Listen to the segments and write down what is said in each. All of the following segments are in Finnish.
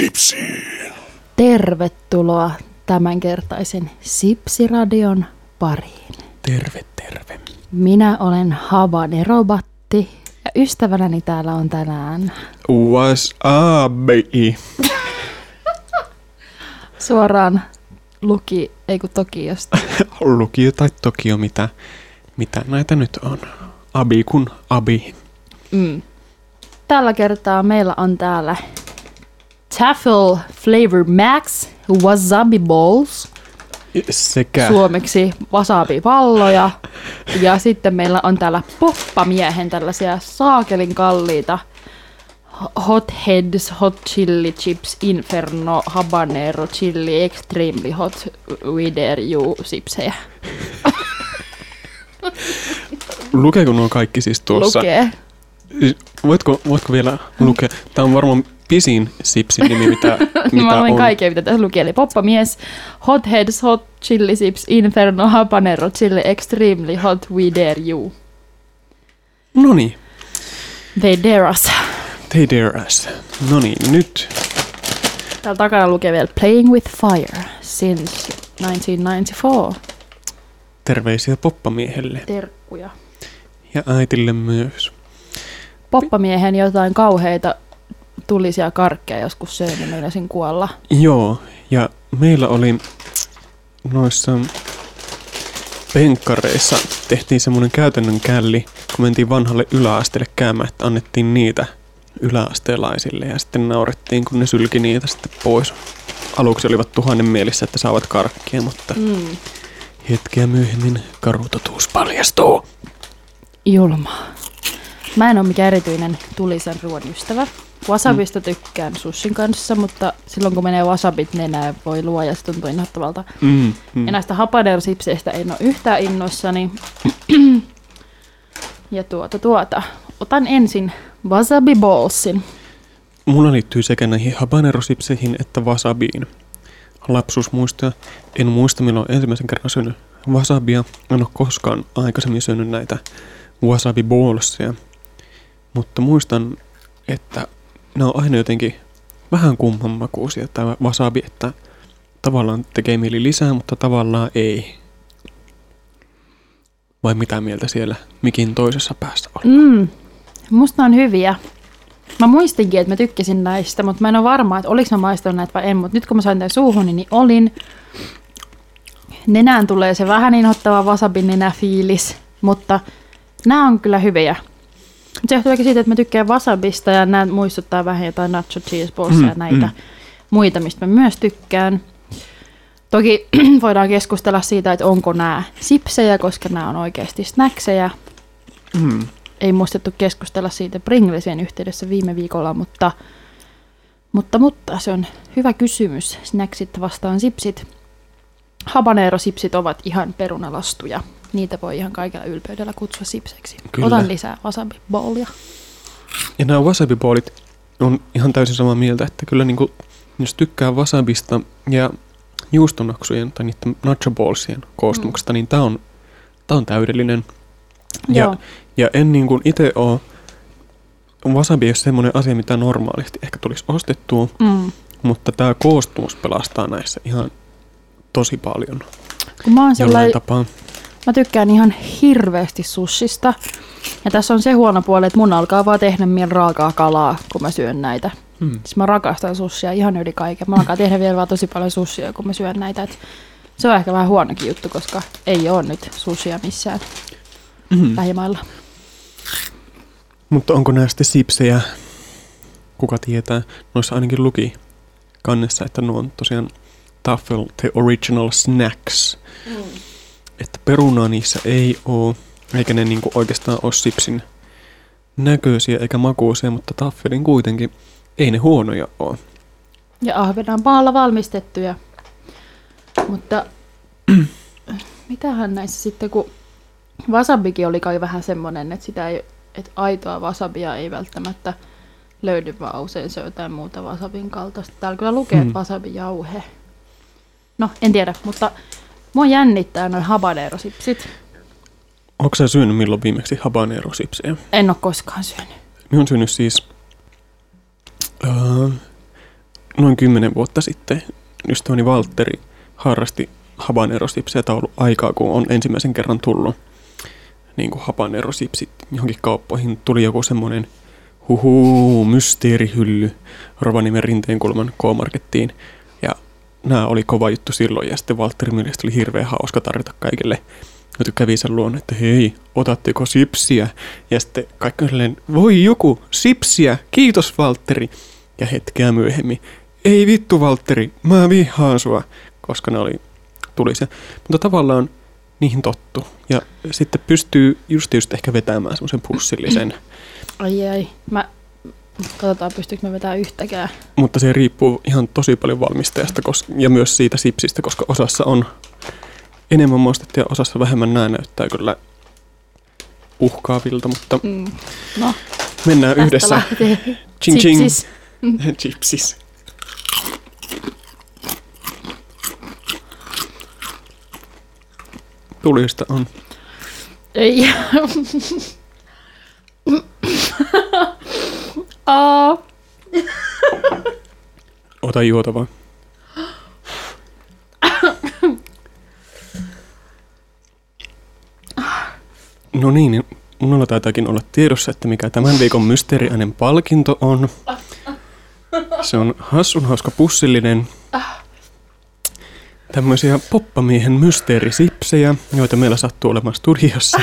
Radio Sipsi. Tervetuloa tämänkertaisen Sipsiradion pariin. Terve, terve. Minä olen Habanero-Batti ja ystävänäni täällä on tänään What's up, baby? suoraan Luki, ei kun Tokiosta. Lukio tai Tokio, mitä, mitä näitä nyt on? Abi kun abi. Mm. Tällä kertaa meillä on täällä Taffel Flavor Max Wasabi Balls, Sekä suomeksi wasabi-palloja. Ja sitten meillä on täällä poppamiehen tällaisia saakelin kalliita Hot Heads, Hot Chili Chips, Inferno, Habanero, Chili, Extremely Hot, Wider You sipsejä. lukeeko nuo kaikki siis tuossa? Lukee. Voitko, voitko vielä lukea? Tämä on varmaan pisin sipsin nimi, mitä, mä mitä luen on. kaikkea, mitä tässä luki. Eli poppamies, Hot Heads, Hot Chili Chips, Inferno, Habanero, Chili, Extremely Hot, We Dare You. No niin, They dare us. they dare us. No niin, nyt Täällä takana lukee vielä Playing with Fire since 1994. terveisiä poppamiehelle Terkkuja. ja äitille myös. Poppamiehen jotain kauheita tulisia karkkeja joskus söin ja meinasin kuolla. Joo, ja meillä oli noissa penkkareissa tehtiin semmoinen käytännön källi, kun mentiin vanhalle yläasteelle käymään, että annettiin niitä yläasteelaisille ja sitten naurettiin, kun ne sylki niitä sitten pois. Aluksi olivat tuhannen mielissä, että saavat karkkia, mutta Mm. hetkeä myöhemmin karutotuus paljastuu. Julma. Mä en ole mikään erityinen tulisen ruoan ystävä. Wasabista tykkään sushin kanssa, mutta silloin kun menee wasabit nenään, voi luoja, se tuntuu inhottavalta. Mm, mm. Ja näistä habanero-sipseistä en ole yhtään innoissani. ja tuota tuota. Otan ensin wasabi ballsin. Mulla liittyy sekä näihin habanerosipseihin että wasabiin. Lapsuusmuistoja. En muista milloin ensimmäisen kerran syönyt wasabia. En ole koskaan aikaisemmin syönyt näitä wasabi ballsia. Mutta muistan, että ne on aina jotenkin vähän kumman makuisia tämä wasabi, että tavallaan tekee mieli lisää, mutta tavallaan ei. Vai mitä mieltä siellä mikin toisessa päässä oli? Mm. Musta on hyviä. Mä muistinkin, että mä tykkäsin näistä, mutta mä en ole varma, että oliko mä maistanut näitä vai en. Mutta nyt kun mä sain tämän suuhuni, niin olin. Nenään tulee se vähän inhottava wasabin nenä fiilis, mutta nämä on kyllä hyviä. Se johtuu ehkä siitä, että mä tykkään wasabista ja nämä muistuttaa vähän jotain nacho cheese ballsia ja Mm, näitä mm. muita, mistä mä myös tykkään. Toki voidaan keskustella siitä, että onko nämä sipsejä, koska nämä on oikeasti snackseja Mm. ei muistettu keskustella siitä Pringlesien yhteydessä viime viikolla, mutta, mutta, mutta se on hyvä kysymys. Snacksit vastaan sipsit. Habanero-sipsit ovat ihan perunalastuja. Niitä voi ihan kaikella ylpeydellä kutsua sipseksi. Kyllä. Otan lisää wasabi bowlia. Ja nämä wasabi-boolit on ihan täysin samaa mieltä, että kyllä niin kuin, jos tykkää wasabista ja juustonaksujen tai niiden nacho ballsien koostumuksesta, mm. niin tämä on, tää on täydellinen. Ja, Joo. ja en niin kuin itse ole, wasabi ei ole semmoinen asia, mitä normaalisti ehkä tulisi ostettua, Mm. mutta tämä koostumus pelastaa näissä ihan tosi paljon Kun mä, oon sellainen, tapaa. Mä tykkään ihan hirveästi sushista. Ja tässä on se huono puoli, että mun alkaa vaan tehdä mieli raakaa kalaa, kun mä syön näitä. Hmm. Siis mä rakastan sushia ihan yli kaiken. Mä alkaa tehdä vielä vaan tosi paljon sushia, kun mä syön näitä. Et se on ehkä vähän huonokin juttu, koska ei ole nyt sushia missään Mm. lähimailla. Mutta onko nämä sitten sipsejä? Kuka tietää? Noissa ainakin luki kannessa, että nuo on tosiaan Taffel The Original Snacks. Mm. Että perunaa niissä ei oo, eikä ne niinku oikeastaan ole sipsin näköisiä eikä makuisia, mutta Taffelin kuitenkin ei ne huonoja oo. Ja ahvenaan maalla valmistettuja. Mutta mitähän näissä sitten, kun wasabikin oli kai vähän semmonen, että sitä ei, että aitoa wasabia ei välttämättä löydy, vaan usein se on jotain muuta wasabin kaltaista. Täällä kyllä lukee, Hmm. että wasabijauhe. No, en tiedä, mutta mua jännittää noin habanero-sipsit. Onko sä syönyt milloin viimeksi habanero-sipsejä? En ole koskaan syönyt. Ne on syönyt siis... Uh, noin kymmenen vuotta sitten ystäväni Valtteri harrasti habanerosipsiä. Tämä on ollut aikaa, kun on ensimmäisen kerran tullut niin kuin habanerosipsit johonkin kauppoihin. Tuli joku semmoinen huhu, mysteerihylly Rovaniemen rinteenkulman K-markettiin. Nämä oli kova juttu silloin ja sitten Valtteri mielestä oli hirveän hauska tarjota kaikille jotka kävi sen luon, että hei, otatteko sipsiä? Ja sitten kaikki on voi joku, sipsiä, kiitos Valtteri. Ja hetkeä myöhemmin, ei vittu Valtteri, mä vihaan sua, koska ne oli, tuli se. Mutta tavallaan niihin tottu. Ja sitten pystyy just just ehkä vetämään semmoisen pussillisen. Ai ai, mä katsotaan pystyykö me vetämään yhtäkään. Mutta se riippuu ihan tosi paljon valmistajasta ja myös siitä sipsistä, koska osassa on enemmän maustetta ja osassa vähemmän nämä näyttää kyllä uhkaavilta, mutta mm. no, mennään yhdessä. Ching ching. Chipsis. Tulista on. Ei. Ota juotavaa. No niin, minulla taitaakin olla tiedossa, että mikä tämän viikon mysteeriäinen palkinto on. Se on hassun hauska pussillinen tämmöisiä poppamiehen mysteerisipsejä, joita meillä sattuu olemaan studiossa.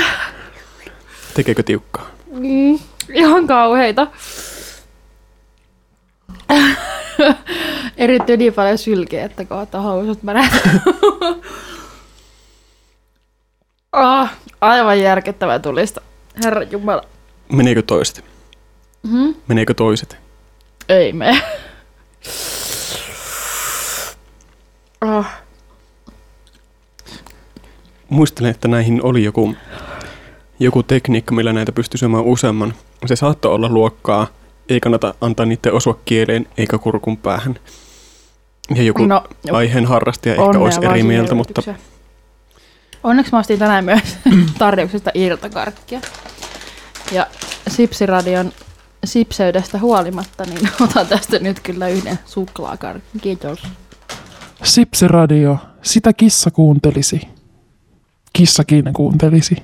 Tekeekö tiukkaa? Mm, ihan kauheita. Erittyy niin paljon sylkeä, että kohta housut märät. oh, aivan järkettävää tulista. Herra Jumala. Meneekö toiset? Hmm? Meneekö toiset? Ei me. Oh. Muistelen, että näihin oli joku, joku tekniikka, millä näitä pystyi syömään useamman. Se saattoi olla luokkaa, ei kannata antaa niiden osua kieleen eikä kurkun päähän. Ja joku no, aiheen harrastaja ehkä olisi eri mieltä, mutta Onneksi mä ostin tänään myös tarjouksesta irtakarkkia. Ja Sipsiradion sipseydestä huolimatta, niin otan tästä nyt kyllä yhden suklaakarkin. Kiitos. Sipsiradio, sitä kissa kuuntelisi. Kissakin kuuntelisi.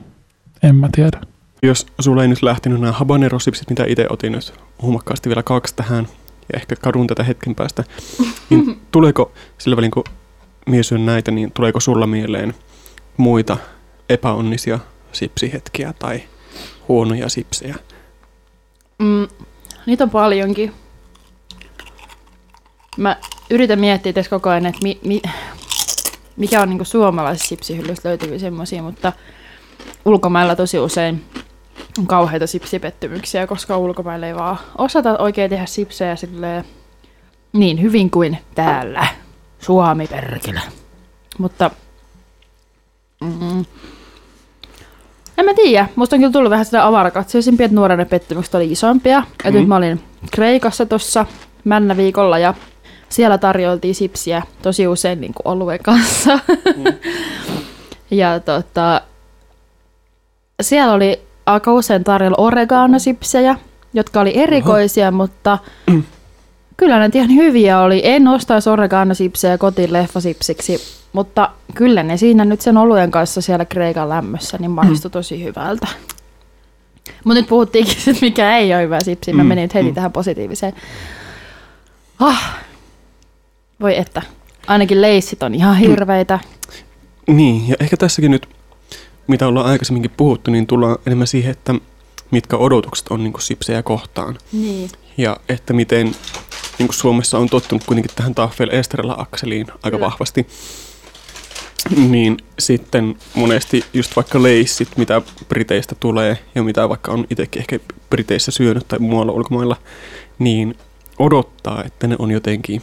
En mä tiedä. Jos sulla ei nyt lähtenyt nämä habanero-sipsit, mitä itse otin nyt huomakkaasti vielä kaksi tähän, ja ehkä kadun tätä hetken päästä, niin tuleeko sillä välin, kun mies näitä, niin tuleeko sulla mieleen muita epäonnisia sipsihetkiä tai huonoja sipsejä? Mm, niitä on paljonkin. Mä yritän miettiä tässä koko ajan, että mi, mi, mikä on niinku suomalaisessa sipsihyllyssä löytyviä semmoisia, mutta ulkomailla tosi usein on kauheita sipsipettymyksiä, koska ulkomailla ei vaan osata oikein tehdä sipsejä silleen niin hyvin kuin täällä. Suomi perkele. Mutta Mm. En mä tiedä. Musta on kyllä tullut vähän sitä avarakatseisimpia, että nuorena pettymykset oli isompia. Mm. Et nyt mm. mä olin Kreikassa tuossa männä viikolla ja siellä tarjoltiin sipsiä tosi usein niin kuin oluen kanssa. Mm. ja tota, siellä oli aika usein tarjolla oregano-sipsejä, jotka oli erikoisia, Oho. mutta kyllä ne ihan hyviä oli. En ostaisi oregano-sipsejä kotiin leffasipsiksi, mutta kyllä ne siinä nyt sen olujen kanssa siellä Kreikan lämmössä, niin maistui mm. tosi hyvältä. Mutta nyt puhuttiinkin, että mikä ei ole hyvä sipsi. Mä mm. menin heti mm. tähän positiiviseen. Ah, voi että. Ainakin leissit on ihan hirveitä. Niin, ja ehkä tässäkin nyt, mitä ollaan aikaisemminkin puhuttu, niin tullaan enemmän siihen, että mitkä odotukset on niin sipsejä kohtaan. Niin. Ja että miten niin Suomessa on tottunut kuitenkin tähän Taffel Estrella akseliin aika Kyllä. vahvasti niin sitten monesti just vaikka leissit, mitä Briteistä tulee ja mitä vaikka on itsekin ehkä Briteissä syönyt tai muualla ulkomailla, niin odottaa, että ne on jotenkin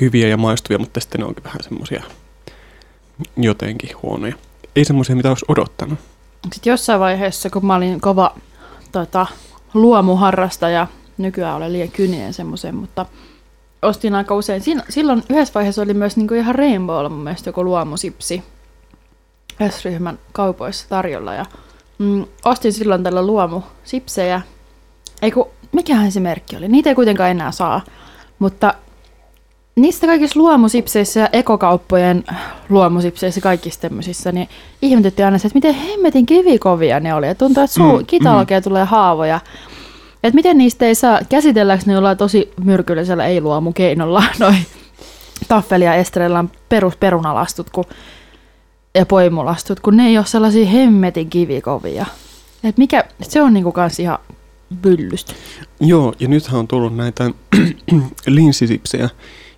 hyviä ja maistuvia, mutta sitten ne onkin vähän semmoisia jotenkin huonoja. Ei semmoisia, mitä olisi odottanut. Sitten jossain vaiheessa, kun mä olin kova tota, luomuharrastaja, nykyään olen liian kyninen semmoisen, mutta ostin aika usein. Siin, silloin yhdessä vaiheessa oli myös niinku ihan Rainbow mun mielestä joku luomusipsi S-ryhmän kaupoissa tarjolla. Ja, mm, ostin silloin tällä luomusipsejä. Ei kun, mikähän se merkki oli? Niitä ei kuitenkaan enää saa. Mutta niistä kaikissa luomusipseissä ja ekokauppojen luomusipseissä ja kaikissa tämmöisissä, niin ihmetytti aina se, että miten hemmetin kivikovia ne oli. Ja tuntuu, että suu, Mm, kitalokea mm. tulee haavoja. Että miten niistä ei saa, käsitelläks ne jollain tosi myrkyllisellä ei-luomukeinolla noin taffeli ja estrellan perusperunalastut kun, ja poimulastut, kun ne ei ole sellaisia hemmetin kivikovia. Et mikä, se on niinku kans ihan byllystä. Joo, ja nythän on tullut näitä linssisipsejä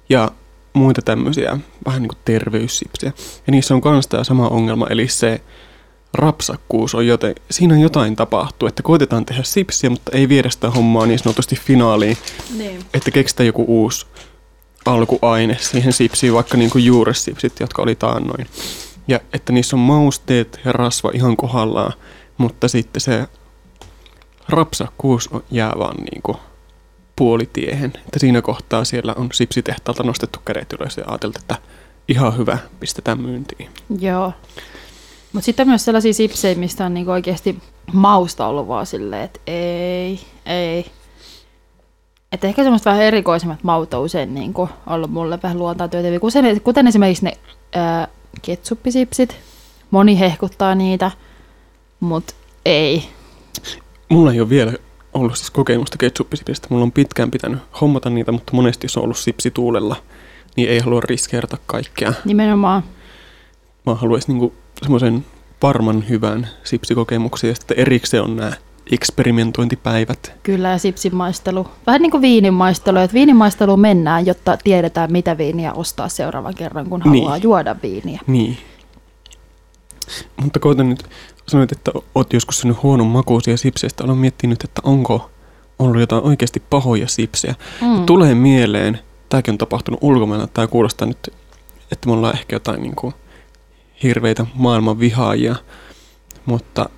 ja muita tämmöisiä vähän niin kuin terveyssipsejä. Ja niissä on myös tämä sama ongelma, eli se rapsakkuus on joten, siinä on jotain tapahtuu, että koitetaan tehdä sipsiä, mutta ei viedä sitä hommaa niin sanotusti finaaliin, Niin. että keksitään joku uusi alkuaine siihen sipsiin, vaikka niin kuin juuressipsit, jotka oli taannoin. Ja että niissä on mausteet ja rasva ihan kohdallaan, mutta sitten se rapsakkuus on- jää vaan niin kuin puolitiehen. Että siinä kohtaa siellä on sipsitehtaalta nostettu kädet ylös ja ajateltu, että ihan hyvä, pistetään myyntiin. Joo. Mutta sitten myös sellaisia sipsejä, mistä on niinku oikeasti mausta ollut vaan silleen, että ei, ei. Että ehkä semmoista vähän erikoisemmat maut on usein niinku ollut mulle vähän luontaatyötäviä, kuten, kuten esimerkiksi ne ää, ketsuppisipsit. Moni hehkuttaa niitä, mutta ei. Mulla ei ole vielä ollut siis kokemusta ketsuppisipistä. Mulla on pitkään pitänyt hommata niitä, mutta monesti jos on ollut sipsituulella, niin ei halua riskeerata kaikkea. Nimenomaan. Mä haluaisin niinku semmoisen varman hyvän sipsikokemuksen ja sitten erikseen on nämä eksperimentointipäivät. Kyllä, ja sipsin maistelu. Vähän niin kuin viinin maistelu, että viinin maisteluun mennään, jotta tiedetään, mitä viiniä ostaa seuraavan kerran, kun Niin. haluaa juoda viiniä. Niin. Mutta koitan nyt, sanoit, että oot joskus syönyt huonon makuisia sipseistä. Olen miettinyt, että onko ollut jotain oikeasti pahoja sipsejä. Mm. Tulee mieleen, tämäkin on tapahtunut ulkomailla, tämä kuulostaa nyt, että me ollaan ehkä jotain niin kuin hirveitä maailman vihaajia, mutta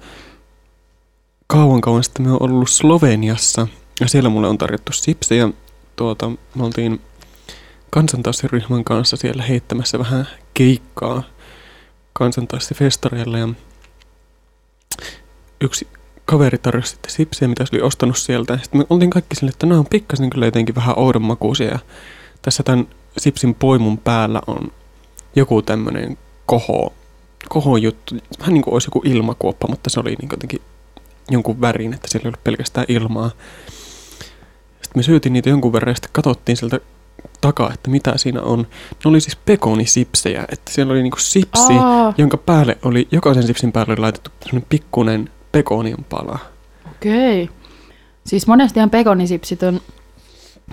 kauan kauan sitten me on ollut Sloveniassa ja siellä mulle on tarjottu sipsejä. Tuota, me oltiin kansantanssiryhmän kanssa siellä heittämässä vähän keikkaa kansantanssifestareilla ja yksi kaveri tarjosi sitten sipsiä, mitä se oli ostanut sieltä. Sitten me oltiin kaikki sille, että nämä on pikkasen kyllä jotenkin vähän oudon makuisia. Ja tässä tämän sipsin poimun päällä on joku tämmöinen koho, koho juttu. Vähän niin kuin olisi joku ilmakuoppa, mutta se oli niin jotenkin jonkun värin, että siellä ei ollut pelkästään ilmaa. Sitten me syötiin niitä jonkun verran ja sitten katsottiin sieltä takaa, että mitä siinä on. Ne oli siis pekonisipsejä, että siellä oli niinku sipsi, Aa, jonka päälle oli, jokaisen sipsin päälle oli laitettu sellainen pikkunen pekonin pala. okei. Siis monestihan pekonisipsit on,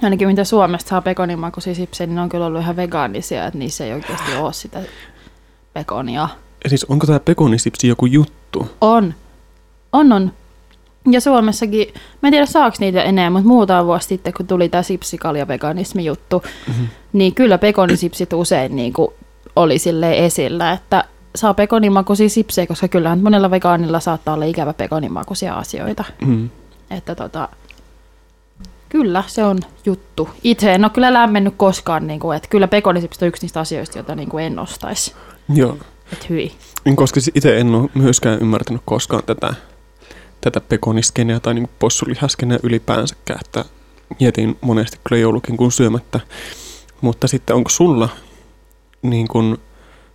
ainakin mitä Suomesta saa pekonimakuisia sipsejä, niin ne on kyllä ollut ihan vegaanisia, että niissä ei oikeasti ole sitä pekonia. Ja siis onko tämä pekonisipsi joku juttu? On. On, on. Ja Suomessakin, mä en tiedä saako niitä enää, mutta muutama vuosi sitten, kun tuli tämä sipsikaljaveganismi juttu, Mhm. niin kyllä pekonisipsit usein niin kuin oli sille esillä, että saa pekonimakuisia sipsejä, koska kyllähän monella vegaanilla saattaa olla ikävä pekonimakuisia asioita. Mm. Että tota, kyllä se on juttu. Itse en ole kyllä lämmennyt koskaan, niin kuin, että kyllä pekonisipsit on yksi niistä asioista, joita niin kuin en ostaisi. Joo. Hyvin. Niin, Koska itse en ole myöskään ymmärtänyt koskaan tätä, tätä pekoniskeneä tai niin possulihaskeneä ylipäänsäkään, että jätin monesti kyllä joulukin kun syömättä. Mutta sitten onko sulla niin kuin,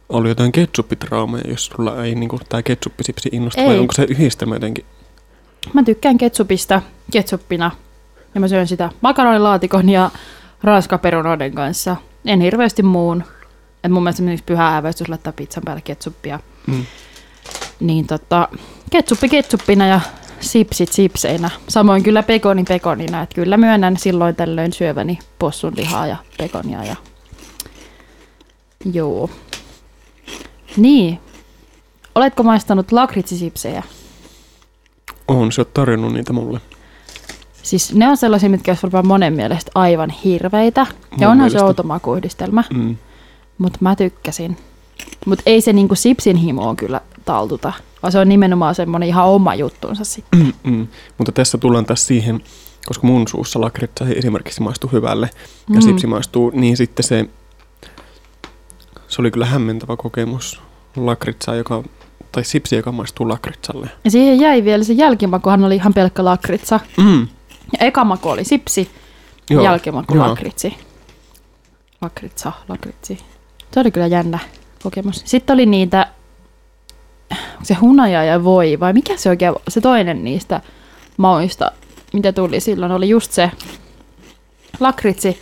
ollut jotain ketsuppitraumeja, jos sulla ei niin kuin, tämä ketsuppisipsi innosta, vai Ei. onko se yhdistelmä jotenkin? Mä tykkään ketsupista ketsuppina ja mä syön sitä makaronilaatikon ja raaskaperunoiden kanssa. En hirveästi muun. Et mun mielestä esimerkiksi pyhä ääväistys laittaa pizzan päälle ketsuppia. Mm. Niin tota, ketsuppi ketsuppina ja sipsit sipseinä. Samoin kyllä pekoni pekonina. Et kyllä myönnän silloin tällöin syöväni possun lihaa ja pekonia. Ja... Joo. Niin. Oletko maistanut lakritsisipsejä? On, se on tarjonnut niitä mulle. Siis ne on sellaisia, mitkä olisi varmaan monen mielestä aivan hirveitä. Mun ja onhan mielestä. se outo makuydistelmä, Mm. mutta mä tykkäsin. Mutta ei se niinku sipsin himoon kyllä taltuta, vaan se on nimenomaan semmoinen ihan oma juttunsa sitten. Mm, mm. Mutta tässä tullaan taas siihen, koska mun suussa lakritsa esimerkiksi maistu hyvälle ja Mm. sipsi maistuu, niin sitten se, se oli kyllä hämmentävä kokemus lakritsaa, joka, tai sipsi, joka maistuu lakritsalle. Ja siihen jäi vielä se jälkimakuhan oli ihan pelkkä lakritsa. Mm. Ja eka maku oli sipsi, Joo, jälkimaku joo. lakritsi. Lakritsa, lakritsi. Se oli kyllä jännä kokemus. Sitten oli niitä, se hunaja ja voi, vai mikä se oikein, se toinen niistä mauista, mitä tuli silloin, oli just se lakritsi.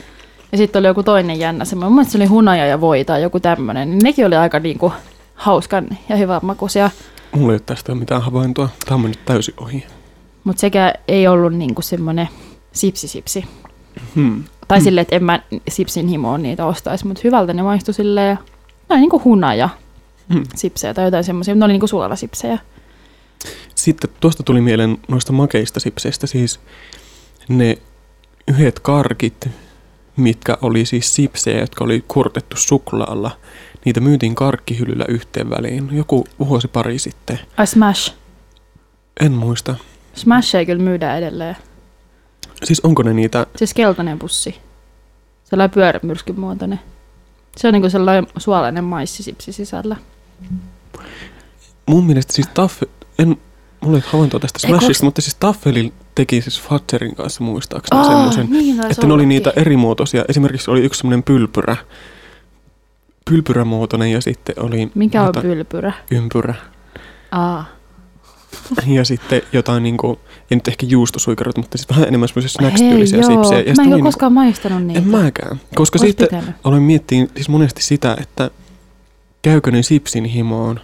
Ja sitten oli joku toinen jännä, semmoinen, mun mielestä se oli hunaja ja voi tai joku tämmöinen. Nekin oli aika niinku hauskan ja hyvän makuisia. Mulla ei ole tästä mitään havaintoa. Tämä on mennyt täysin ohi. Mutta sekä ei ollut niinku semmoinen sipsi-sipsi. Hmm. Tai Hmm. silleen, että en mä sipsin himoon niitä ostaisi, mutta hyvältä ne maistui silleen. Ne oli niinku hunaja Hmm. sipsejä tai jotain semmoisia, ne oli niinku suolasipsejä. Sitten tuosta tuli mieleen noista makeista sipseistä siis ne yhdet karkit, mitkä oli siis sipsejä, jotka oli kurtettu suklaalla. Niitä myytiin karkkihyllyllä yhteen väliin joku vuosi pari sitten. Ai Smash. En muista. Smash ei kyllä myydä edelleen. Siis onko ne niitä, Siis keltainen pussi. Sellainen pyörämyrskyn muotoinen. Se on niinku sellainen suolainen maissisipsi sisällä. mun mielestä siis Taffel, en, mulla ei havaintoa tästä Smashista, koska- mutta siis Taffelin teki siis Fatserin kanssa muistaakseni Aa, semmoisen, niin että ne oli niitä erimuotoisia. Esimerkiksi oli yksi semmoinen pylpyrä, pylpyrämuotoinen ja sitten oli Mikä on jotain- pylpyrä? ympyrä. Aa. Ja sitten jotain niinku, ei nyt ehkä juustosuikaroita, mutta siis vähän enemmän semmoisia snacks-tyylisiä sipsejä. Ja Mä sitten en ole niinku- koskaan maistanut niitä. En mäkään. Koska Ois sitten pitänyt. aloin miettiä siis monesti sitä, että käykö ne sipsin himoon,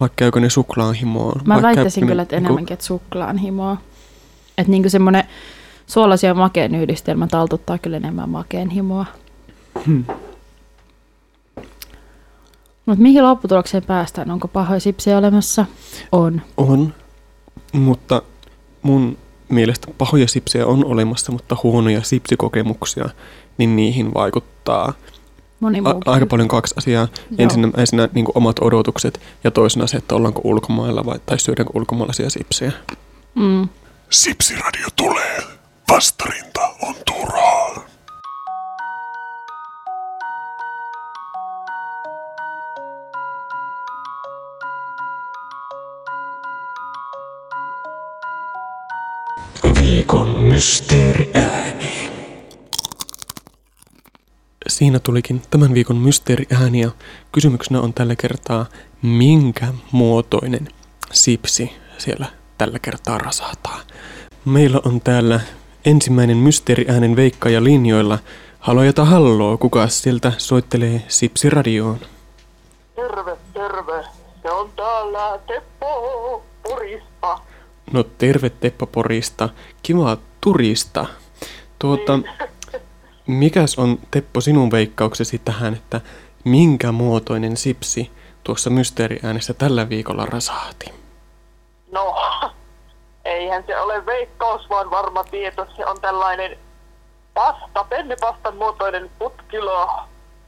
vaikka käykö ne suklaan himoon. Mä väittäisin ne kyllä, että niinku- enemmänkin, että suklaan himoa. Että niinku semmoinen suolaisia makeen yhdistelmä taltuttaa kyllä enemmän makeen himoa. Hmm. Mutta mihin lopputulokseen päästään? Onko pahoja sipsejä olemassa? On. On, mutta mun mielestä pahoja sipsejä on olemassa, mutta huonoja sipsikokemuksia, niin niihin vaikuttaa Moni a- aika paljon kaksi asiaa. Joo. Ensinnä, ensinnä niin omat odotukset ja toisena se, että ollaanko ulkomailla vai, tai syödäänkö ulkomaalaisia sipsejä. Mm. Sipsiradio tulee. Vastarinta on turhaa. Viikon mysteeriääni. Siinä tulikin tämän viikon mysteeriääni ja kysymyksenä on tällä kertaa, minkä muotoinen sipsi siellä tällä kertaa rasahtaa. Meillä on täällä ensimmäinen mysteeriäänen veikkaaja linjoilla. Halojata halloo, kuka sieltä soittelee sipsiradioon? Terve, terve. Se on täällä Teppo Porista. No terve Teppo Porista, kiva turista. Tuota, mikäs on Teppo sinun veikkauksesi tähän, että minkä muotoinen sipsi tuossa mysteeriäänessä tällä viikolla rasahti? No, eihän se ole veikkaus, vaan varma tieto. Se on tällainen pasta, pennepastan muotoinen putkilo.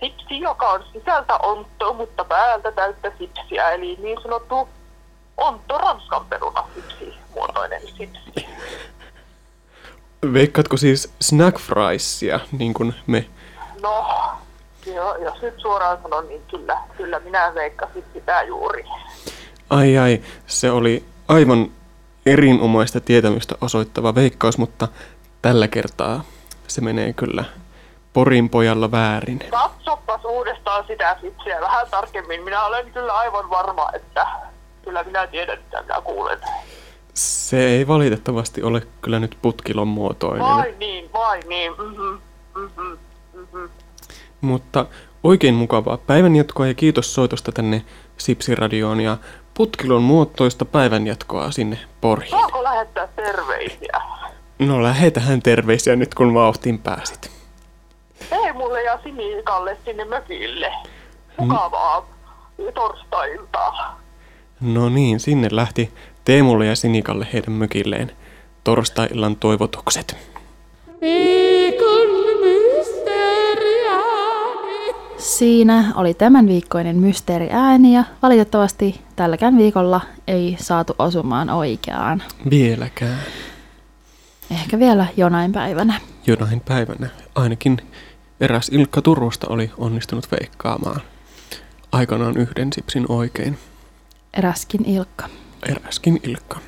Sipsi, joka on sisältä ontto, mutta päältä täyttä sipsiä. Eli niin sanottu ontto ranskan peruna sipsi muotoinen sipsi. Veikkaatko siis snack friesia, niin kuin me? No, jo, jos nyt suoraan sanon, niin kyllä, kyllä minä veikkasin sitä juuri. Ai ai, se oli aivan erinomaista tietämystä osoittava veikkaus, mutta tällä kertaa se menee kyllä Porin pojalla väärin. Katsopas uudestaan sitä sipsiä vähän tarkemmin. Minä olen kyllä aivan varma, että kyllä minä tiedän, mitä minä kuulen. Se ei valitettavasti ole kyllä nyt putkilon muotoinen. Vai niin, vai niin. Mm-hmm, mm-hmm, mm-hmm. Mutta oikein mukavaa päivänjatkoa ja kiitos soitosta tänne Sipsiradioon ja putkilon muotoista päivänjatkoa sinne Poriin. Saako lähettää terveisiä? No lähetähän terveisiä nyt kun vauhtiin pääsit. Tee mulle ja Sinikalle sinne mökille. Mukavaa torstai-iltaa. No niin, sinne lähti Teemulle ja Sinikalle heidän mökilleen torstai-illan toivotukset. Siinä oli tämän viikkoinen mysteeriääni ja valitettavasti tälläkään viikolla ei saatu osumaan oikeaan. Vieläkään Ehkä vielä jonain päivänä. jonain päivänä ainakin eräs Ilkka Turusta oli onnistunut veikkaamaan aikanaan yhden sipsin oikein. Eräskin Ilkka. Eräskin Ilkka.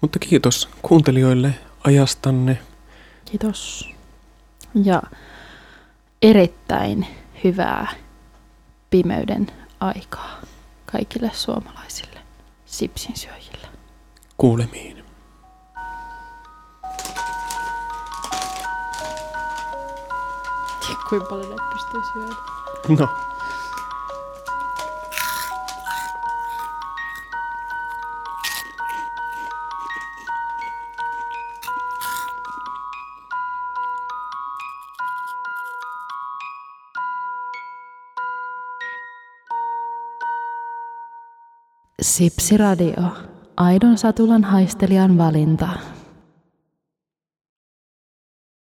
Mutta kiitos kuuntelijoille ajastanne. Kiitos. Ja erittäin hyvää pimeyden aikaa kaikille suomalaisille sipsin syöjille. Kuulemiin. Kuinka paljon ne pystyy syömään? No. Sipsiradio. Aidon satulan haistelijan valinta.